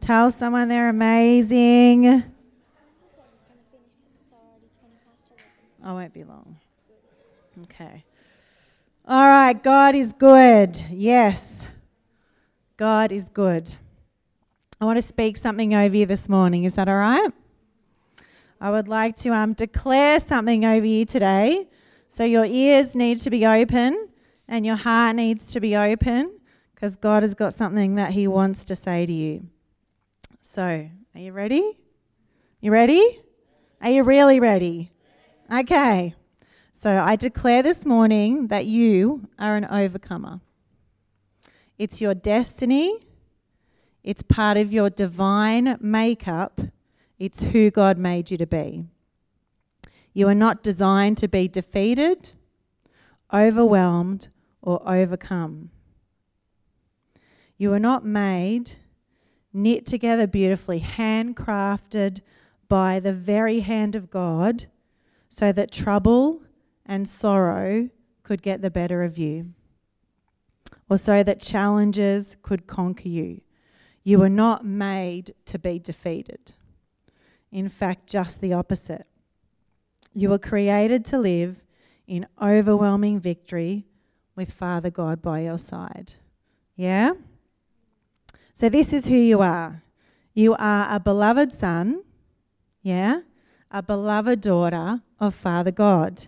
Tell someone they're amazing. I won't be long. Okay. All right, God is good. Yes, God is good. I want to speak something over you this morning. Is that all right? I would like to um, declare something over you today. So your ears need to be open and your heart needs to be open because God has got something that He wants to say to you. So, are you ready? You ready? Are you really ready? Okay. So, I declare this morning that you are an overcomer. It's your destiny, it's part of your divine makeup, it's who God made you to be. You are not designed to be defeated, overwhelmed, or overcome. You were not made, knit together beautifully, handcrafted by the very hand of God so that trouble and sorrow could get the better of you, or so that challenges could conquer you. You were not made to be defeated. In fact, just the opposite. You were created to live in overwhelming victory with Father God by your side. Yeah? So, this is who you are. You are a beloved son, yeah? A beloved daughter of Father God.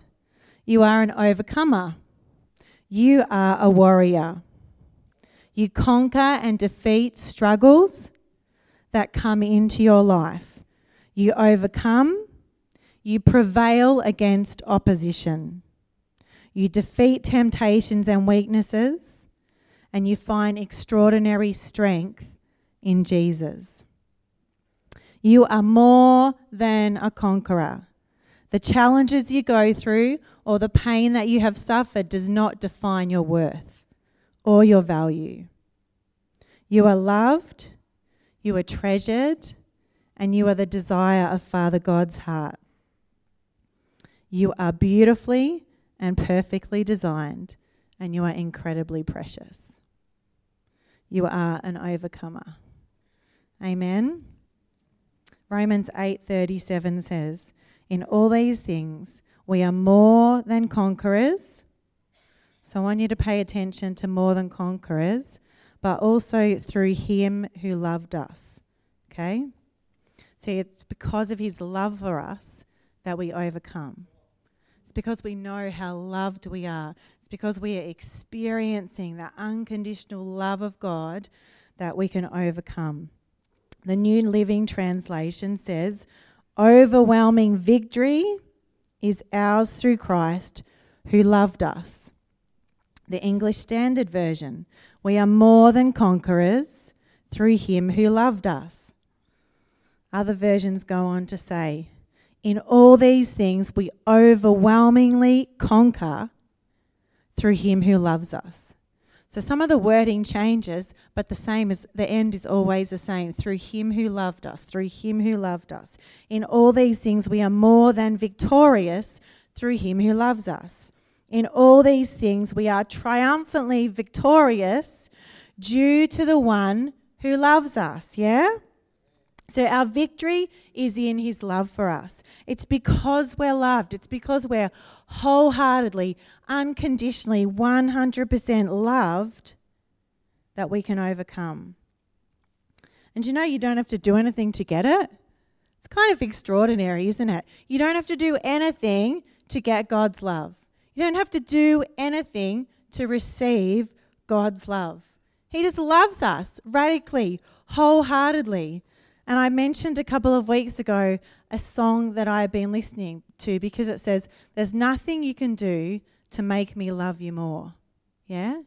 You are an overcomer. You are a warrior. You conquer and defeat struggles that come into your life. You overcome. You prevail against opposition. You defeat temptations and weaknesses. And you find extraordinary strength in Jesus. You are more than a conqueror. The challenges you go through or the pain that you have suffered does not define your worth or your value. You are loved, you are treasured, and you are the desire of Father God's heart. You are beautifully and perfectly designed, and you are incredibly precious. You are an overcomer. Amen. Romans 8:37 says, "In all these things we are more than conquerors." So I want you to pay attention to more than conquerors, but also through him who loved us. Okay? See, it's because of his love for us that we overcome. It's because we know how loved we are. It's because we are experiencing the unconditional love of God that we can overcome. The New Living Translation says, Overwhelming victory is ours through Christ who loved us. The English Standard Version, we are more than conquerors through him who loved us. Other versions go on to say, in all these things we overwhelmingly conquer through him who loves us. So some of the wording changes, but the same is the end is always the same. Through him who loved us, through him who loved us. In all these things, we are more than victorious through him who loves us. In all these things, we are triumphantly victorious due to the one who loves us. Yeah? So our victory is in his love for us. It's because we're loved. It's because we're wholeheartedly, unconditionally, 100% loved that we can overcome. And you know, you don't have to do anything to get it. It's kind of extraordinary, isn't it? You don't have to do anything to get God's love. You don't have to do anything to receive God's love. He just loves us radically, wholeheartedly. And I mentioned a couple of weeks ago a song that I've been listening to because it says, There's nothing you can do to make me love you more. Yeah?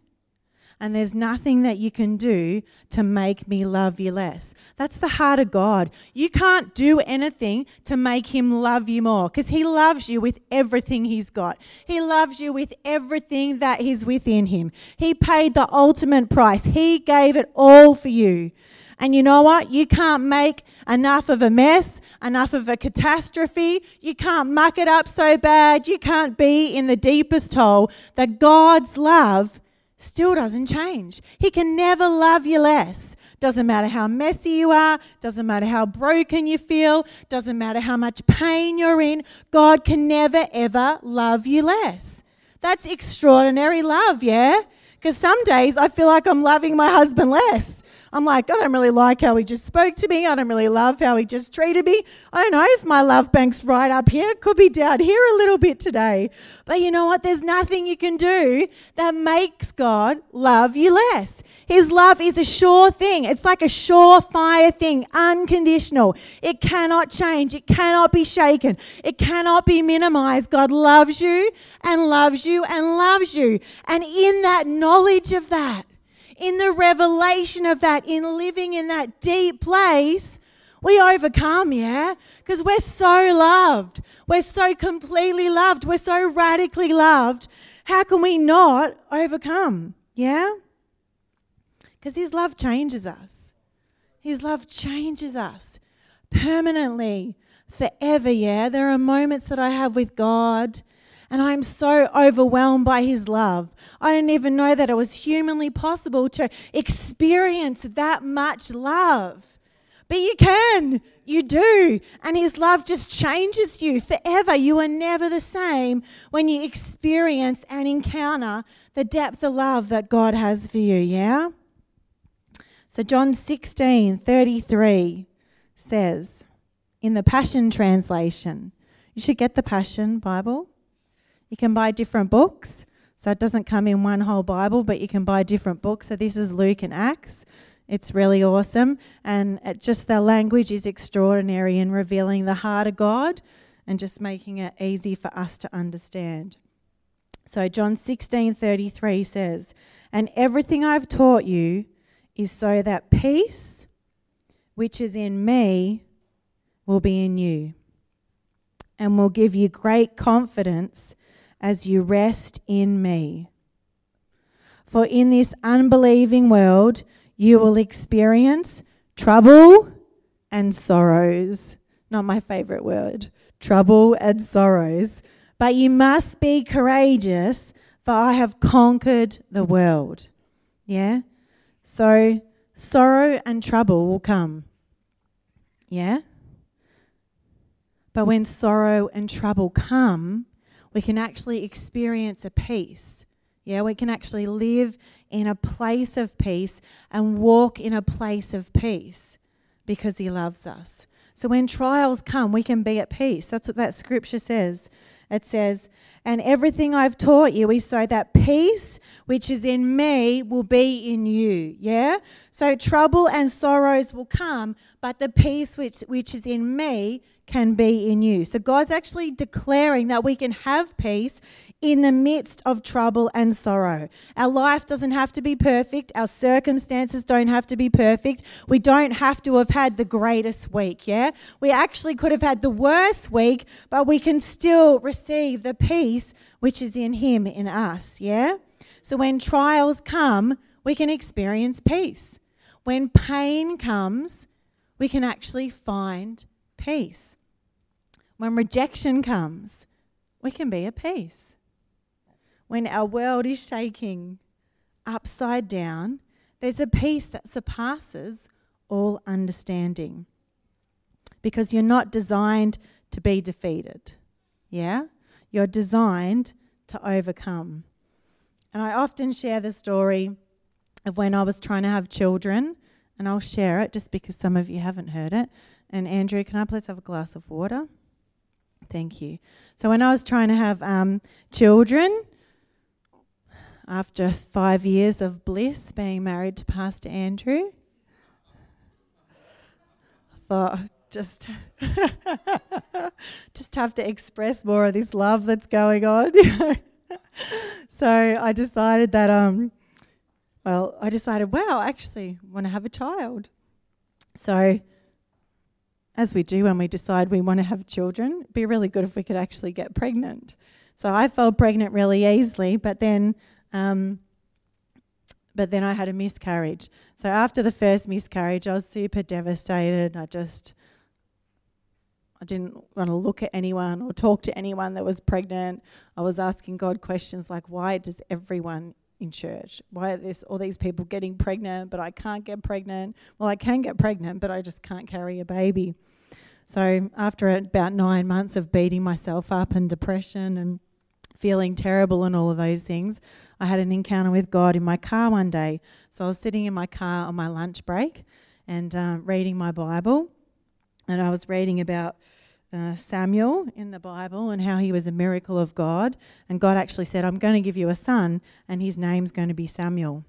And there's nothing that you can do to make me love you less. That's the heart of God. You can't do anything to make Him love you more because He loves you with everything He's got. He loves you with everything that is within Him. He paid the ultimate price, He gave it all for you. And you know what? You can't make enough of a mess, enough of a catastrophe. You can't muck it up so bad. You can't be in the deepest hole that God's love still doesn't change. He can never love you less. Doesn't matter how messy you are, doesn't matter how broken you feel, doesn't matter how much pain you're in, God can never ever love you less. That's extraordinary love, yeah? Because some days I feel like I'm loving my husband less. I'm like, I don't really like how he just spoke to me. I don't really love how he just treated me. I don't know if my love bank's right up here. Could be down here a little bit today. But you know what? There's nothing you can do that makes God love you less. His love is a sure thing. It's like a surefire thing, unconditional. It cannot change. It cannot be shaken. It cannot be minimized. God loves you and loves you and loves you. And in that knowledge of that, in the revelation of that, in living in that deep place, we overcome, yeah? Because we're so loved. We're so completely loved. We're so radically loved. How can we not overcome? Yeah? Because His love changes us. His love changes us permanently, forever, yeah? There are moments that I have with God and I'm so overwhelmed by his love. I didn't even know that it was humanly possible to experience that much love. But you can, you do. And his love just changes you forever. You are never the same when you experience and encounter the depth of love that God has for you, yeah? So, John 16 33 says in the Passion Translation, you should get the Passion Bible. You can buy different books. So it doesn't come in one whole Bible, but you can buy different books. So this is Luke and Acts. It's really awesome. And it just the language is extraordinary in revealing the heart of God and just making it easy for us to understand. So John 16:33 says, "And everything I've taught you is so that peace which is in me will be in you and will give you great confidence as you rest in me. For in this unbelieving world, you will experience trouble and sorrows. Not my favorite word trouble and sorrows. But you must be courageous, for I have conquered the world. Yeah? So, sorrow and trouble will come. Yeah? But when sorrow and trouble come, we can actually experience a peace. Yeah, we can actually live in a place of peace and walk in a place of peace because He loves us. So when trials come, we can be at peace. That's what that scripture says. It says, And everything I've taught you is so that peace which is in me will be in you. Yeah? So trouble and sorrows will come, but the peace which, which is in me can be in you. So God's actually declaring that we can have peace in the midst of trouble and sorrow. Our life doesn't have to be perfect, our circumstances don't have to be perfect. We don't have to have had the greatest week, yeah? We actually could have had the worst week, but we can still receive the peace which is in Him, in us, yeah? So when trials come, we can experience peace. When pain comes, we can actually find peace. When rejection comes, we can be at peace. When our world is shaking upside down, there's a peace that surpasses all understanding. Because you're not designed to be defeated. Yeah? You're designed to overcome. And I often share the story of when I was trying to have children, and I'll share it just because some of you haven't heard it. And Andrew, can I please have a glass of water? Thank you. So, when I was trying to have um, children, after five years of bliss being married to Pastor Andrew, I thought just just have to express more of this love that's going on. so I decided that um well, I decided, wow, I actually want to have a child. So as we do when we decide we want to have children, it'd be really good if we could actually get pregnant. So I fell pregnant really easily, but then, um, but then I had a miscarriage. So after the first miscarriage, I was super devastated. I just, I didn't want to look at anyone or talk to anyone that was pregnant. I was asking God questions like, why does everyone in church? Why are this all these people getting pregnant, but I can't get pregnant? Well, I can get pregnant, but I just can't carry a baby. So after about nine months of beating myself up and depression and feeling terrible and all of those things, I had an encounter with God in my car one day. So I was sitting in my car on my lunch break and um, reading my Bible, and I was reading about uh, Samuel in the Bible and how he was a miracle of God. And God actually said, I'm going to give you a son, and his name's going to be Samuel.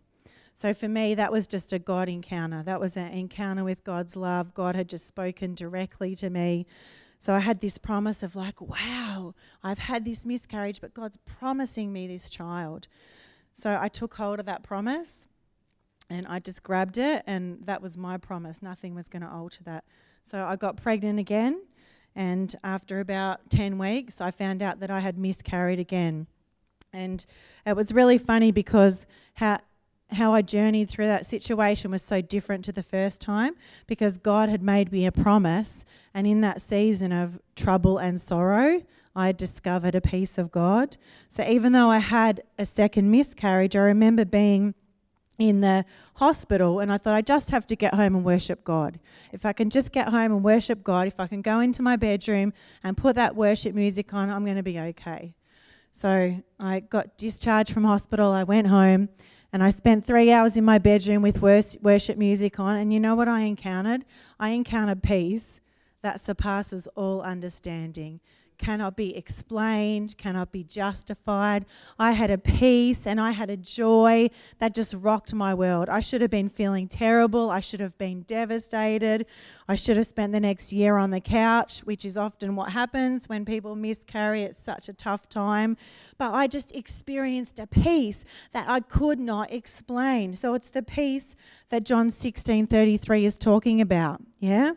So for me, that was just a God encounter. That was an encounter with God's love. God had just spoken directly to me. So I had this promise of, like, wow, I've had this miscarriage, but God's promising me this child. So I took hold of that promise and I just grabbed it, and that was my promise. Nothing was going to alter that. So I got pregnant again and after about 10 weeks, I found out that I had miscarried again. And it was really funny because how, how I journeyed through that situation was so different to the first time because God had made me a promise. And in that season of trouble and sorrow, I discovered a peace of God. So even though I had a second miscarriage, I remember being in the hospital and I thought I just have to get home and worship God. If I can just get home and worship God, if I can go into my bedroom and put that worship music on, I'm going to be okay. So I got discharged from hospital, I went home and I spent 3 hours in my bedroom with worship music on and you know what I encountered? I encountered peace that surpasses all understanding cannot be explained, cannot be justified. I had a peace and I had a joy that just rocked my world. I should have been feeling terrible. I should have been devastated. I should have spent the next year on the couch, which is often what happens when people miscarry. It's such a tough time. But I just experienced a peace that I could not explain. So it's the peace that John 16:33 is talking about. Yeah?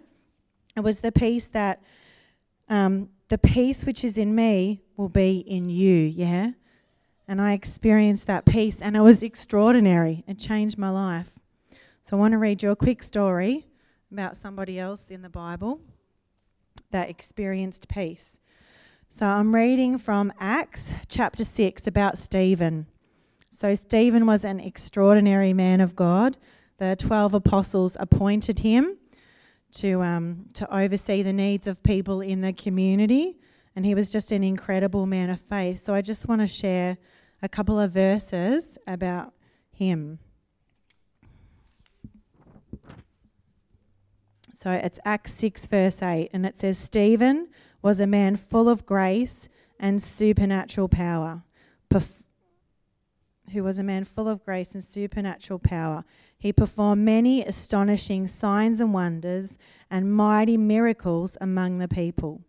It was the peace that um, the peace which is in me will be in you, yeah? And I experienced that peace, and it was extraordinary. It changed my life. So I want to read you a quick story about somebody else in the Bible that experienced peace. So I'm reading from Acts chapter 6 about Stephen. So Stephen was an extraordinary man of God. The 12 apostles appointed him to um, to oversee the needs of people in the community, and he was just an incredible man of faith. So I just want to share a couple of verses about him. So it's Acts 6, verse 8, and it says, Stephen was a man full of grace and supernatural power. Perf- who was a man full of grace and supernatural power. He performed many astonishing signs and wonders and mighty miracles among the people.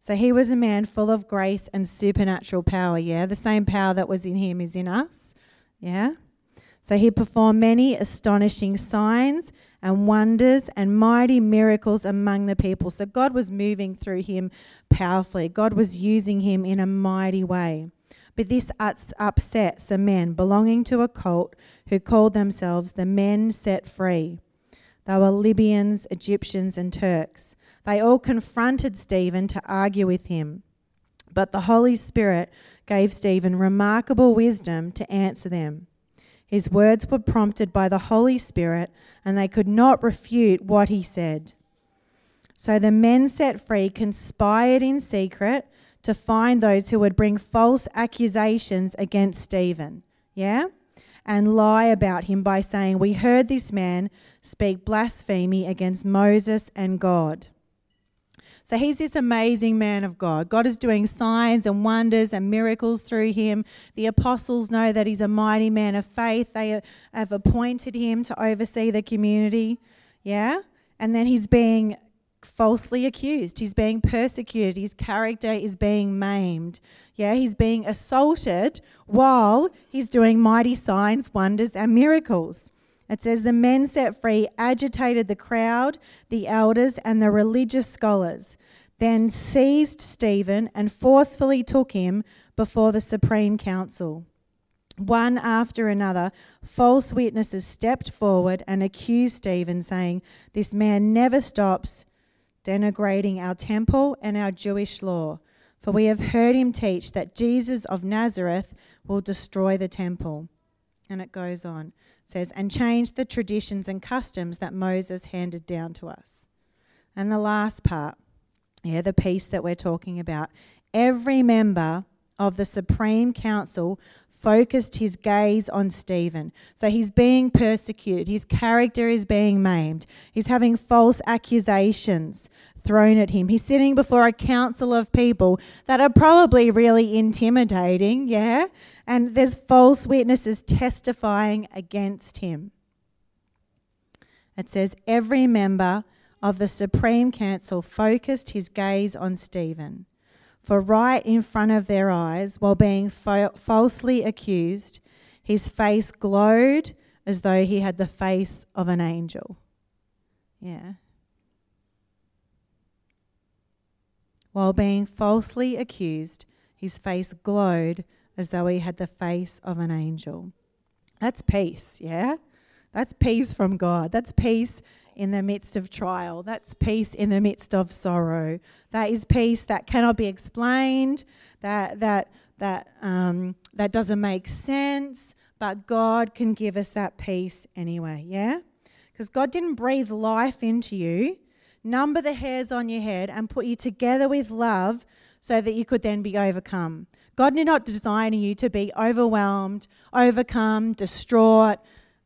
So he was a man full of grace and supernatural power, yeah? The same power that was in him is in us, yeah? So he performed many astonishing signs and wonders and mighty miracles among the people. So God was moving through him powerfully. God was using him in a mighty way. But this upset some men belonging to a cult who called themselves the Men Set Free. They were Libyans, Egyptians, and Turks. They all confronted Stephen to argue with him. But the Holy Spirit gave Stephen remarkable wisdom to answer them. His words were prompted by the Holy Spirit, and they could not refute what he said. So the men set free conspired in secret to find those who would bring false accusations against Stephen. Yeah? And lie about him by saying, We heard this man speak blasphemy against Moses and God. So he's this amazing man of God. God is doing signs and wonders and miracles through him. The apostles know that he's a mighty man of faith. They have appointed him to oversee the community. Yeah? And then he's being falsely accused. He's being persecuted. His character is being maimed. Yeah, he's being assaulted while he's doing mighty signs, wonders, and miracles. It says the men set free agitated the crowd, the elders, and the religious scholars, then seized Stephen and forcefully took him before the Supreme Council. One after another, false witnesses stepped forward and accused Stephen, saying, This man never stops denigrating our temple and our Jewish law. For we have heard him teach that Jesus of Nazareth will destroy the temple. And it goes on. It says, and change the traditions and customs that Moses handed down to us. And the last part, yeah, the piece that we're talking about. Every member of the Supreme Council focused his gaze on Stephen. So he's being persecuted, his character is being maimed, he's having false accusations thrown at him. He's sitting before a council of people that are probably really intimidating, yeah? And there's false witnesses testifying against him. It says, every member of the Supreme Council focused his gaze on Stephen. For right in front of their eyes, while being fo- falsely accused, his face glowed as though he had the face of an angel. Yeah. While being falsely accused, his face glowed as though he had the face of an angel. That's peace, yeah? That's peace from God. That's peace in the midst of trial. That's peace in the midst of sorrow. That is peace that cannot be explained, that, that, that, um, that doesn't make sense, but God can give us that peace anyway, yeah? Because God didn't breathe life into you, number the hairs on your head, and put you together with love so that you could then be overcome. God did not design you to be overwhelmed, overcome, distraught,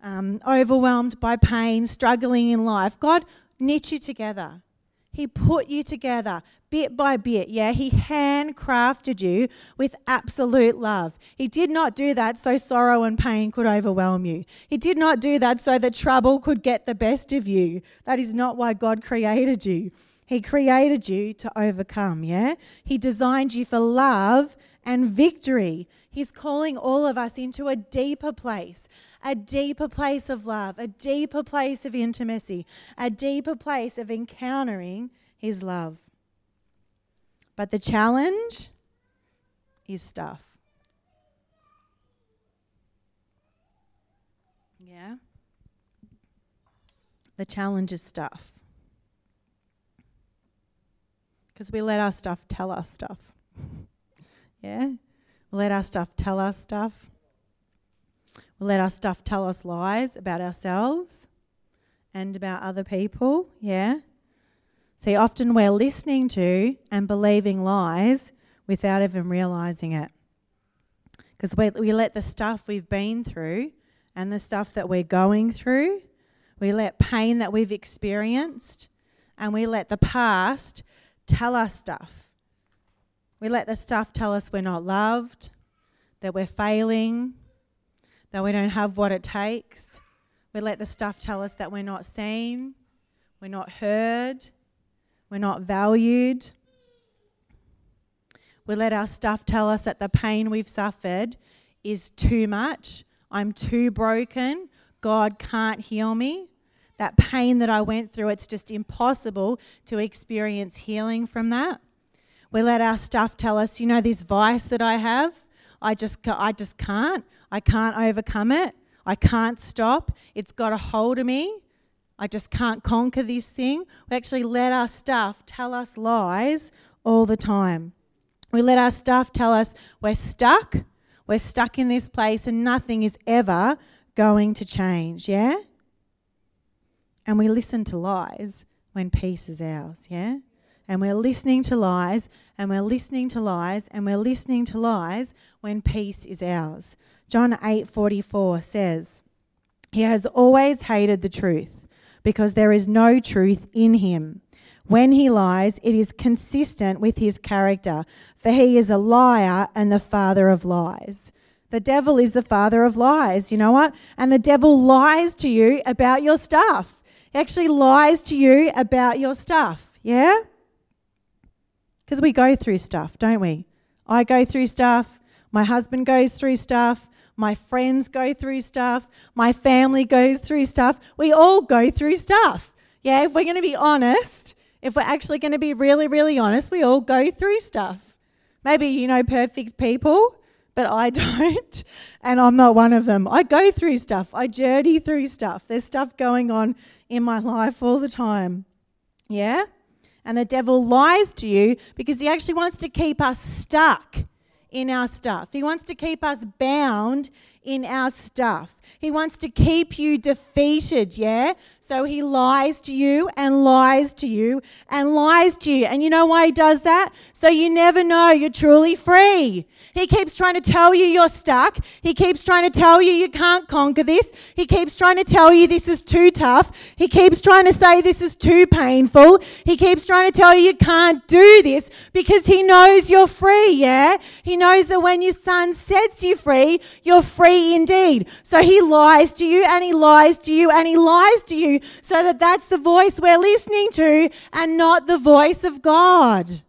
um, overwhelmed by pain, struggling in life. God knit you together. He put you together bit by bit. Yeah, He handcrafted you with absolute love. He did not do that so sorrow and pain could overwhelm you. He did not do that so that trouble could get the best of you. That is not why God created you. He created you to overcome. Yeah, He designed you for love and victory. He's calling all of us into a deeper place, a deeper place of love, a deeper place of intimacy, a deeper place of encountering His love. But the challenge is stuff. Yeah? The challenge is stuff. Because we let our stuff tell us stuff. yeah? We let our stuff tell us stuff. We let our stuff tell us lies about ourselves and about other people. Yeah? See, often we're listening to and believing lies without even realizing it. Because we, we let the stuff we've been through and the stuff that we're going through, we let pain that we've experienced, and we let the past tell us stuff. We let the stuff tell us we're not loved, that we're failing, that we don't have what it takes. We let the stuff tell us that we're not seen, we're not heard, we're not valued. We let our stuff tell us that the pain we've suffered is too much. I'm too broken. God can't heal me. That pain that I went through, it's just impossible to experience healing from that. We let our stuff tell us, you know, this vice that I have, I just, I just can't. I can't overcome it. I can't stop. It's got a hold of me. I just can't conquer this thing. We actually let our stuff tell us lies all the time. We let our stuff tell us we're stuck. We're stuck in this place and nothing is ever going to change, yeah? And we listen to lies when peace is ours, yeah? And we're listening to lies and we're listening to lies and we're listening to lies when peace is ours. John 8:44 says, "He has always hated the truth because there is no truth in him. When he lies, it is consistent with his character, for he is a liar and the father of lies." The devil is the father of lies, you know what? And the devil lies to you about your stuff. He actually lies to you about your stuff, yeah? Because we go through stuff, don't we? I go through stuff. My husband goes through stuff. My friends go through stuff. My family goes through stuff. We all go through stuff. Yeah, if we're going to be honest, if we're actually going to be really, really honest, we all go through stuff. Maybe you know perfect people, but I don't, and I'm not one of them. I go through stuff, I journey through stuff. There's stuff going on in my life all the time. Yeah? And the devil lies to you because he actually wants to keep us stuck in our stuff. He wants to keep us bound in our stuff. He wants to keep you defeated, yeah? So he lies to you and lies to you and lies to you. And you know why he does that? So you never know you're truly free. He keeps trying to tell you you're stuck. He keeps trying to tell you you can't conquer this. He keeps trying to tell you this is too tough. He keeps trying to say this is too painful. He keeps trying to tell you you can't do this because he knows you're free, yeah? He knows that when your son sets you free, you're free indeed. So he lies to you and he lies to you and he lies to you so that that's the voice we're listening to and not the voice of God.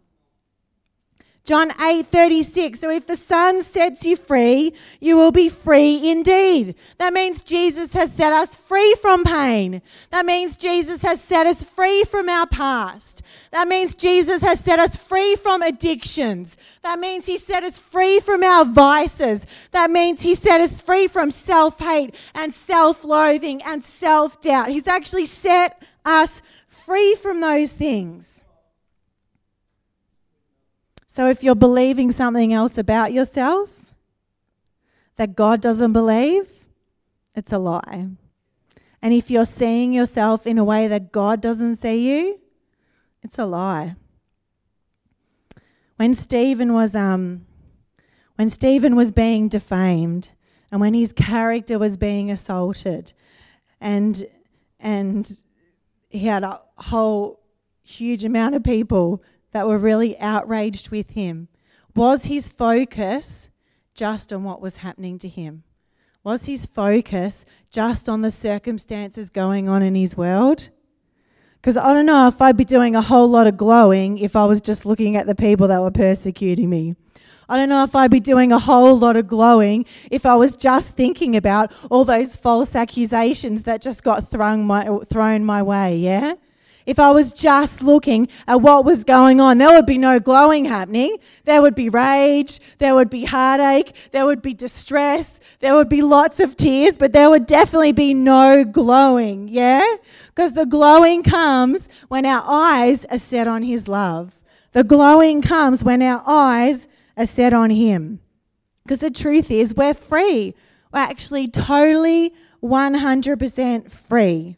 John 8 36. So if the Son sets you free, you will be free indeed. That means Jesus has set us free from pain. That means Jesus has set us free from our past. That means Jesus has set us free from addictions. That means He set us free from our vices. That means He set us free from self hate and self loathing and self doubt. He's actually set us free from those things. So if you're believing something else about yourself that God doesn't believe, it's a lie. And if you're seeing yourself in a way that God doesn't see you, it's a lie. When Stephen was um, when Stephen was being defamed and when his character was being assaulted and and he had a whole huge amount of people that were really outraged with him? Was his focus just on what was happening to him? Was his focus just on the circumstances going on in his world? Because I don't know if I'd be doing a whole lot of glowing if I was just looking at the people that were persecuting me. I don't know if I'd be doing a whole lot of glowing if I was just thinking about all those false accusations that just got thrown my, thrown my way, yeah? If I was just looking at what was going on, there would be no glowing happening. There would be rage, there would be heartache, there would be distress, there would be lots of tears, but there would definitely be no glowing, yeah? Because the glowing comes when our eyes are set on His love. The glowing comes when our eyes are set on Him. Because the truth is, we're free. We're actually totally 100% free.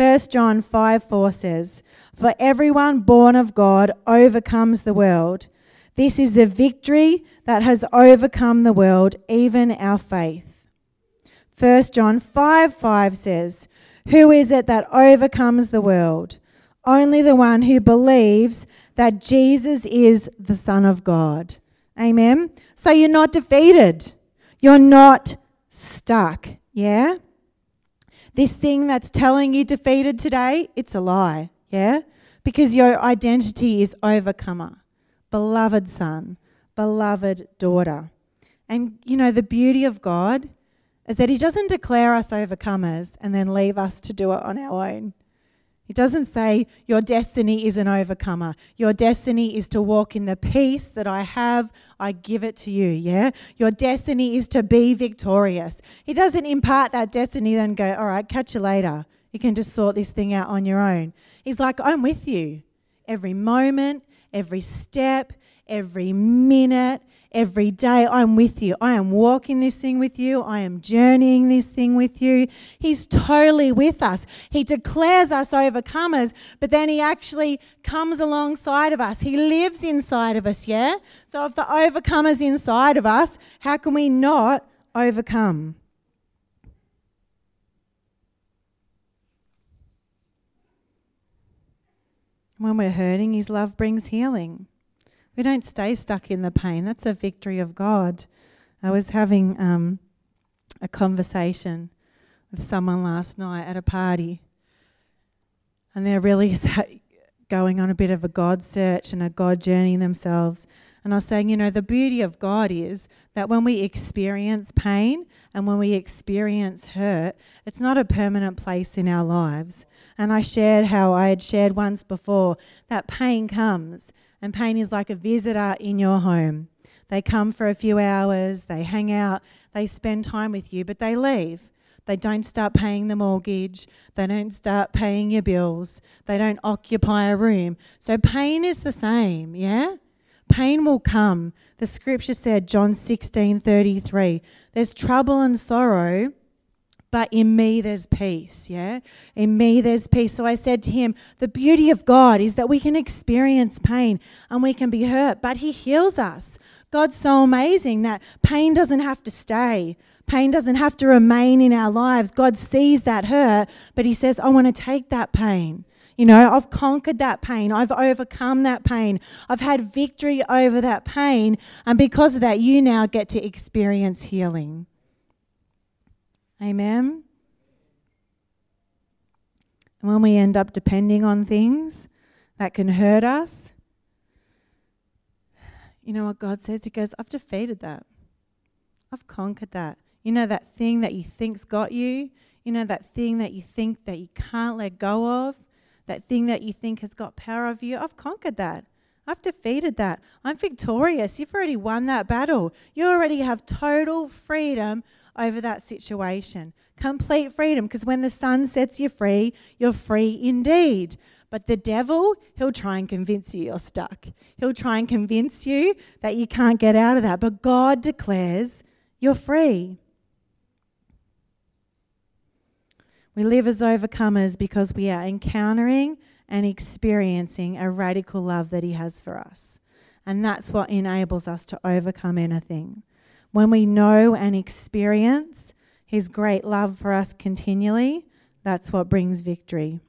1 John 5 4 says, For everyone born of God overcomes the world. This is the victory that has overcome the world, even our faith. 1 John 5 5 says, Who is it that overcomes the world? Only the one who believes that Jesus is the Son of God. Amen. So you're not defeated. You're not stuck. Yeah? This thing that's telling you defeated today, it's a lie, yeah? Because your identity is overcomer, beloved son, beloved daughter. And you know, the beauty of God is that He doesn't declare us overcomers and then leave us to do it on our own. He doesn't say, Your destiny is an overcomer. Your destiny is to walk in the peace that I have. I give it to you, yeah? Your destiny is to be victorious. He doesn't impart that destiny, then go, All right, catch you later. You can just sort this thing out on your own. He's like, I'm with you. Every moment, every step, every minute, every day. I'm with you. I am walking this thing with you. I am journeying this thing with you. He's totally with us. He declares us overcomers, but then He actually comes alongside of us. He lives inside of us, yeah? So if the overcomer's inside of us, how can we not overcome? When we're hurting, His love brings healing. We don't stay stuck in the pain. That's a victory of God. I was having um, a conversation with someone last night at a party, and they're really going on a bit of a God search and a God journey themselves. And I was saying, you know, the beauty of God is that when we experience pain and when we experience hurt, it's not a permanent place in our lives. And I shared how I had shared once before that pain comes and pain is like a visitor in your home. They come for a few hours, they hang out, they spend time with you, but they leave. They don't start paying the mortgage. They don't start paying your bills. They don't occupy a room. So pain is the same, yeah? Pain will come. The scripture said, John 16 33, there's trouble and sorrow, but in me there's peace, yeah? In me there's peace. So I said to him, the beauty of God is that we can experience pain and we can be hurt, but he heals us. God's so amazing that pain doesn't have to stay. Pain doesn't have to remain in our lives. God sees that hurt, but he says, I want to take that pain. You know, I've conquered that pain. I've overcome that pain. I've had victory over that pain. And because of that, you now get to experience healing. Amen. And when we end up depending on things that can hurt us, you know what God says? He goes, I've defeated that. I've conquered that. You know that thing that you think's got you? You know that thing that you think that you can't let go of? that thing that you think has got power over you, I've conquered that. I've defeated that. I'm victorious. You've already won that battle. You already have total freedom over that situation. Complete freedom. Because when the Son sets you free, you're free indeed. But the devil, he'll try and convince you you're stuck. He'll try and convince you that you can't get out of that. But God declares you're free. We live as overcomers because we are encountering and experiencing a radical love that He has for us. And that's what enables us to overcome anything. When we know and experience His great love for us continually, that's what brings victory.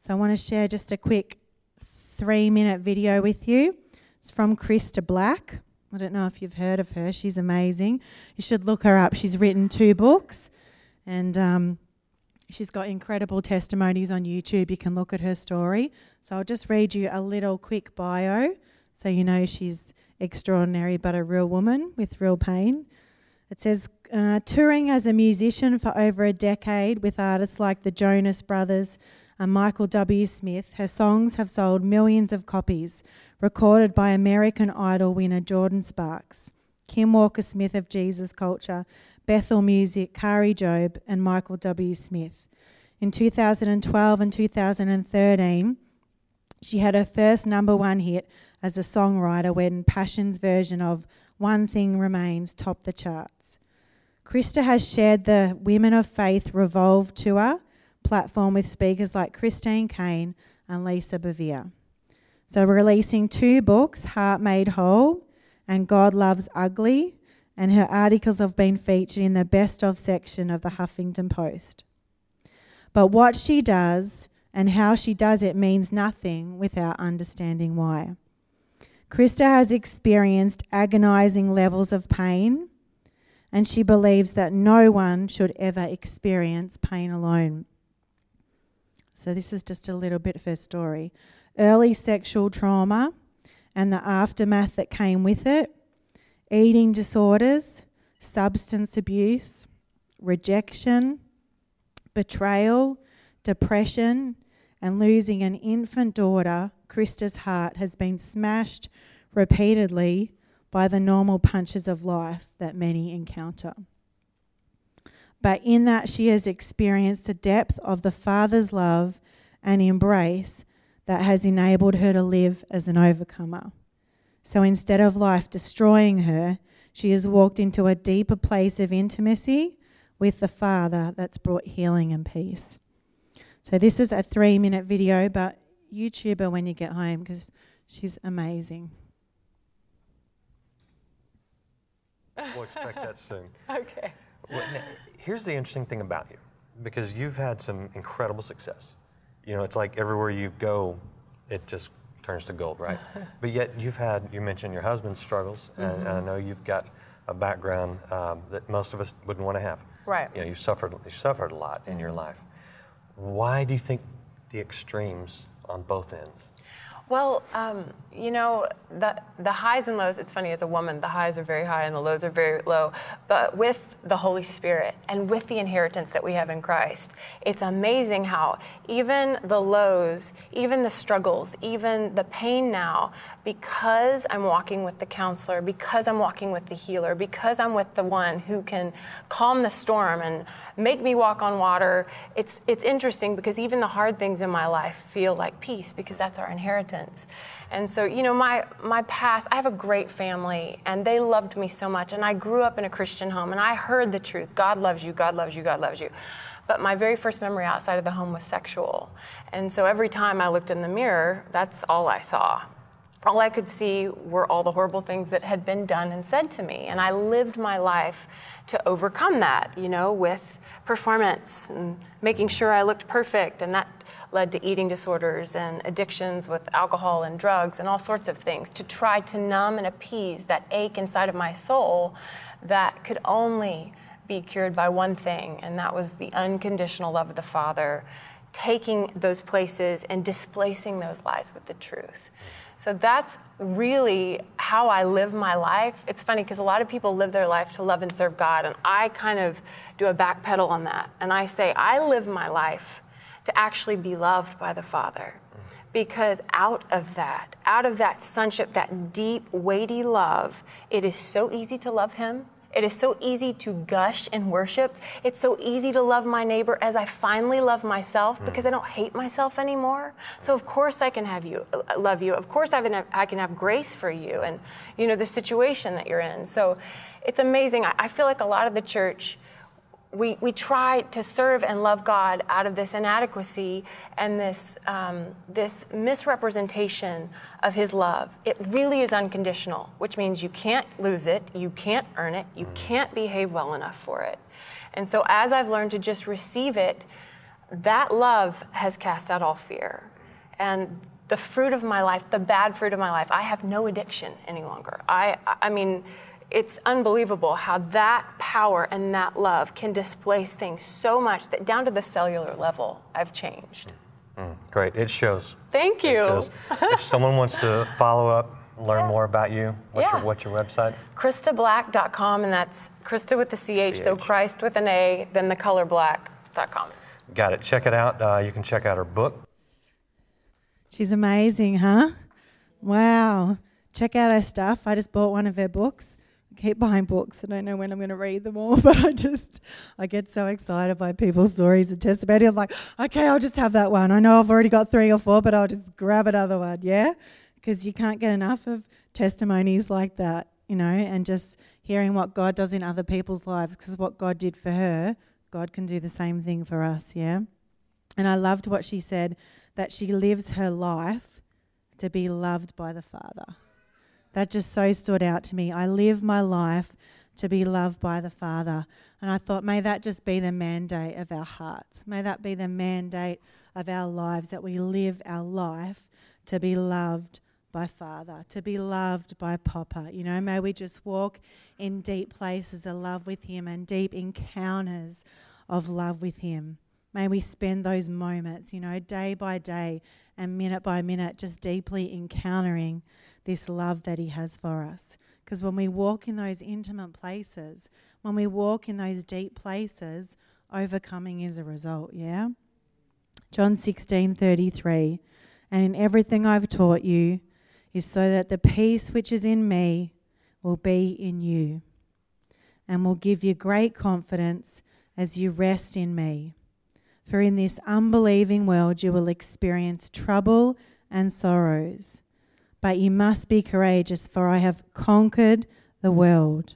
So I want to share just a quick three minute video with you. It's from Christa Black. I don't know if you've heard of her. She's amazing. You should look her up. She's written two books. And um, She's got incredible testimonies on YouTube. You can look at her story. So I'll just read you a little quick bio so you know she's extraordinary but a real woman with real pain. It says, uh, touring as a musician for over a decade with artists like the Jonas Brothers and Michael W. Smith, her songs have sold millions of copies, recorded by American Idol winner Jordin Sparks, Kim Walker Smith of Jesus Culture, Bethel Music, Kari Jobe, and Michael W. Smith. In 2012 and 2013, she had her first number one hit as a songwriter when Passion's version of One Thing Remains topped the charts. Christa has shared the Women of Faith Revolve Tour platform with speakers like Christine Caine and Lisa Bevere. So, releasing two books, Heart Made Whole and God Loves Ugly, and her articles have been featured in the best of section of the Huffington Post. But what she does and how she does it means nothing without understanding why. Christa has experienced agonizing levels of pain, and she believes that no one should ever experience pain alone. So, this is just a little bit of her story. Early sexual trauma and the aftermath that came with it eating disorders, substance abuse, rejection, betrayal, depression, and losing an infant daughter, Christa's heart has been smashed repeatedly by the normal punches of life that many encounter. But in that, she has experienced the depth of the Father's love and embrace that has enabled her to live as an overcomer. So instead of life destroying her, she has walked into a deeper place of intimacy with the Father that's brought healing and peace. So this is a three minute video, but YouTube her when you get home because she's amazing. We'll expect that soon. Okay. Well, now, here's the interesting thing about you because you've had some incredible success. You know, it's like everywhere you go, it just turns to gold, right? but yet you've had, you mentioned your husband's struggles, and, mm-hmm. and I know you've got a background um, that most of us wouldn't want to have. Right. You know, you've suffered, you've suffered a lot in your mm-hmm. life. Why do you think the extremes on both ends? Well, um, you know, the, the highs and lows, it's funny, as a woman, the highs are very high and the lows are very low. But with the Holy Spirit and with the inheritance that we have in Christ, it's amazing how even the lows, even the struggles, even the pain now, because I'm walking with the counselor, because I'm walking with the healer, because I'm with the one who can calm the storm and make me walk on water, it's, it's interesting because even the hard things in my life feel like peace because that's our inheritance And so, you know, my, my past, I have a great family and they loved me so much. And I grew up in a Christian home and I heard the truth God loves you, God loves you, God loves you. But my very first memory outside of the home was sexual. And so every time I looked in the mirror, that's all I saw. All I could see were all the horrible things that had been done and said to me. And I lived my life to overcome that, you know, with performance and making sure I looked perfect. And that led to eating disorders and addictions with alcohol and drugs and all sorts of things to try to numb and appease that ache inside of my soul that could only be cured by one thing, and that was the unconditional love of the Father, taking those places and displacing those lies with the truth. So that's really how I live my life. It's funny because a lot of people live their life to love and serve God, and I kind of do a backpedal on that. And I say, I live my life to actually be loved by the Father. Because out of that, out of that sonship, that deep, weighty love, it is so easy to love Him it is so easy to gush in worship. It's so easy to love my neighbor as I finally love myself because I don't hate myself anymore. So of course I can have you uh, love you. Of course I can have, I can have grace for you and you know the situation that you're in. So it's amazing. I, I feel like a lot of the church we, we try to serve and love God out of this inadequacy and this, um, this misrepresentation of His love. It really is unconditional, which means you can't lose it, you can't earn it, you can't behave well enough for it. And so, as I've learned to just receive it, that love has cast out all fear. And the fruit of my life, the bad fruit of my life, I have no addiction any longer. I, I mean, it's unbelievable how that power and that love can displace things so much that down to the cellular level, I've changed. Mm, great. It shows. Thank you. if someone wants to follow up, learn yeah. more about you, what's, yeah. your, what's your website? ChristaBlack.com, and that's Christa with the CH, CH, so Christ with an A, then the color black.com. Got it. Check it out. Uh, you can check out her book. She's amazing, huh? Wow. Check out her stuff. I just bought one of her books keep buying books. I don't know when I'm going to read them all, but I just I get so excited by people's stories and testimony. I'm like, okay, I'll just have that one. I know I've already got three or four, but I'll just grab another one. Yeah, because you can't get enough of testimonies like that, you know, and just hearing what God does in other people's lives. Because what God did for her, God can do the same thing for us. Yeah, and I loved what she said that she lives her life to be loved by the Father. That just so stood out to me. I live my life to be loved by the Father. And I thought, may that just be the mandate of our hearts. May that be the mandate of our lives that we live our life to be loved by Father, to be loved by Papa. You know, may we just walk in deep places of love with Him and deep encounters of love with Him. May we spend those moments, you know, day by day and minute by minute, just deeply encountering this love that He has for us. Because when we walk in those intimate places, when we walk in those deep places, overcoming is a result, yeah? John 16 33. And in everything I've taught you is so that the peace which is in me will be in you and will give you great confidence as you rest in me. For in this unbelieving world you will experience trouble and sorrows. But you must be courageous, for I have conquered the world.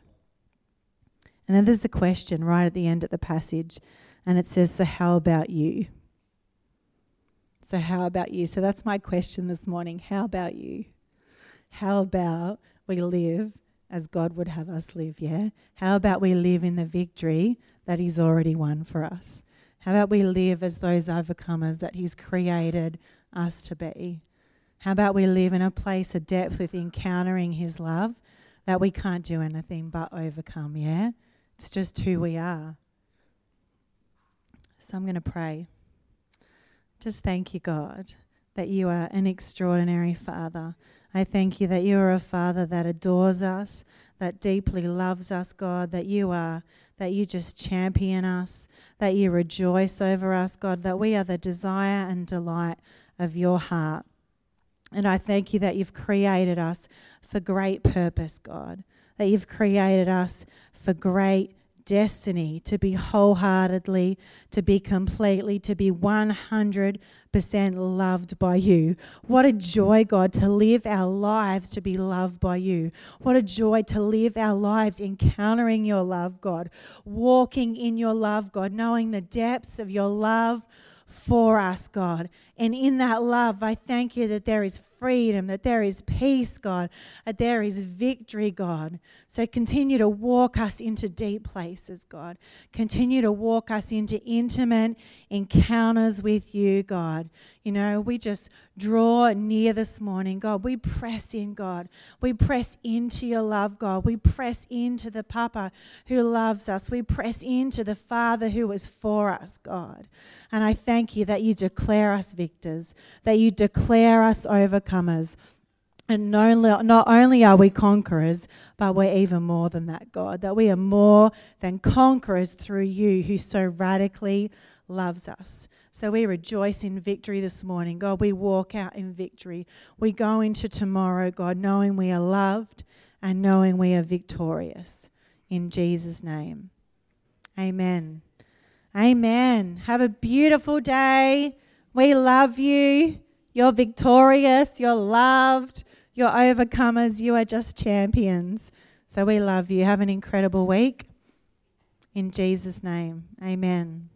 And then there's a question right at the end of the passage, and it says, So, how about you? So, how about you? So, that's my question this morning. How about you? How about we live as God would have us live, yeah? How about we live in the victory that He's already won for us? How about we live as those overcomers that He's created us to be? How about we live in a place of depth with encountering His love that we can't do anything but overcome, yeah? It's just who we are. So I'm going to pray. Just thank you, God, that you are an extraordinary Father. I thank you that you are a Father that adores us, that deeply loves us, God, that you are, that you just champion us, that you rejoice over us, God, that we are the desire and delight of your heart. And I thank you that you've created us for great purpose, God, that you've created us for great destiny to be wholeheartedly, to be completely, to be 100% loved by you. What a joy, God, to live our lives to be loved by you. What a joy to live our lives encountering your love, God, walking in your love, God, knowing the depths of your love for us, God. And in that love, I thank you that there is freedom, that there is peace, God, that there is victory, God. So continue to walk us into deep places, God. Continue to walk us into intimate encounters with you, God. You know, we just draw near this morning, God. We press in, God. We press into your love, God. We press into the Papa who loves us. We press into the Father who is for us, God. And I thank you that you declare us victors, that you declare us overcomers. And not only are we conquerors, but we're even more than that, God. That we are more than conquerors through you who so radically loves us. So we rejoice in victory this morning. God, we walk out in victory. We go into tomorrow, God, knowing we are loved and knowing we are victorious. In Jesus' name. Amen. Amen. Have a beautiful day. We love you. You're victorious. You're loved. You're overcomers. You are just champions. So we love you. Have an incredible week. In Jesus' name. Amen.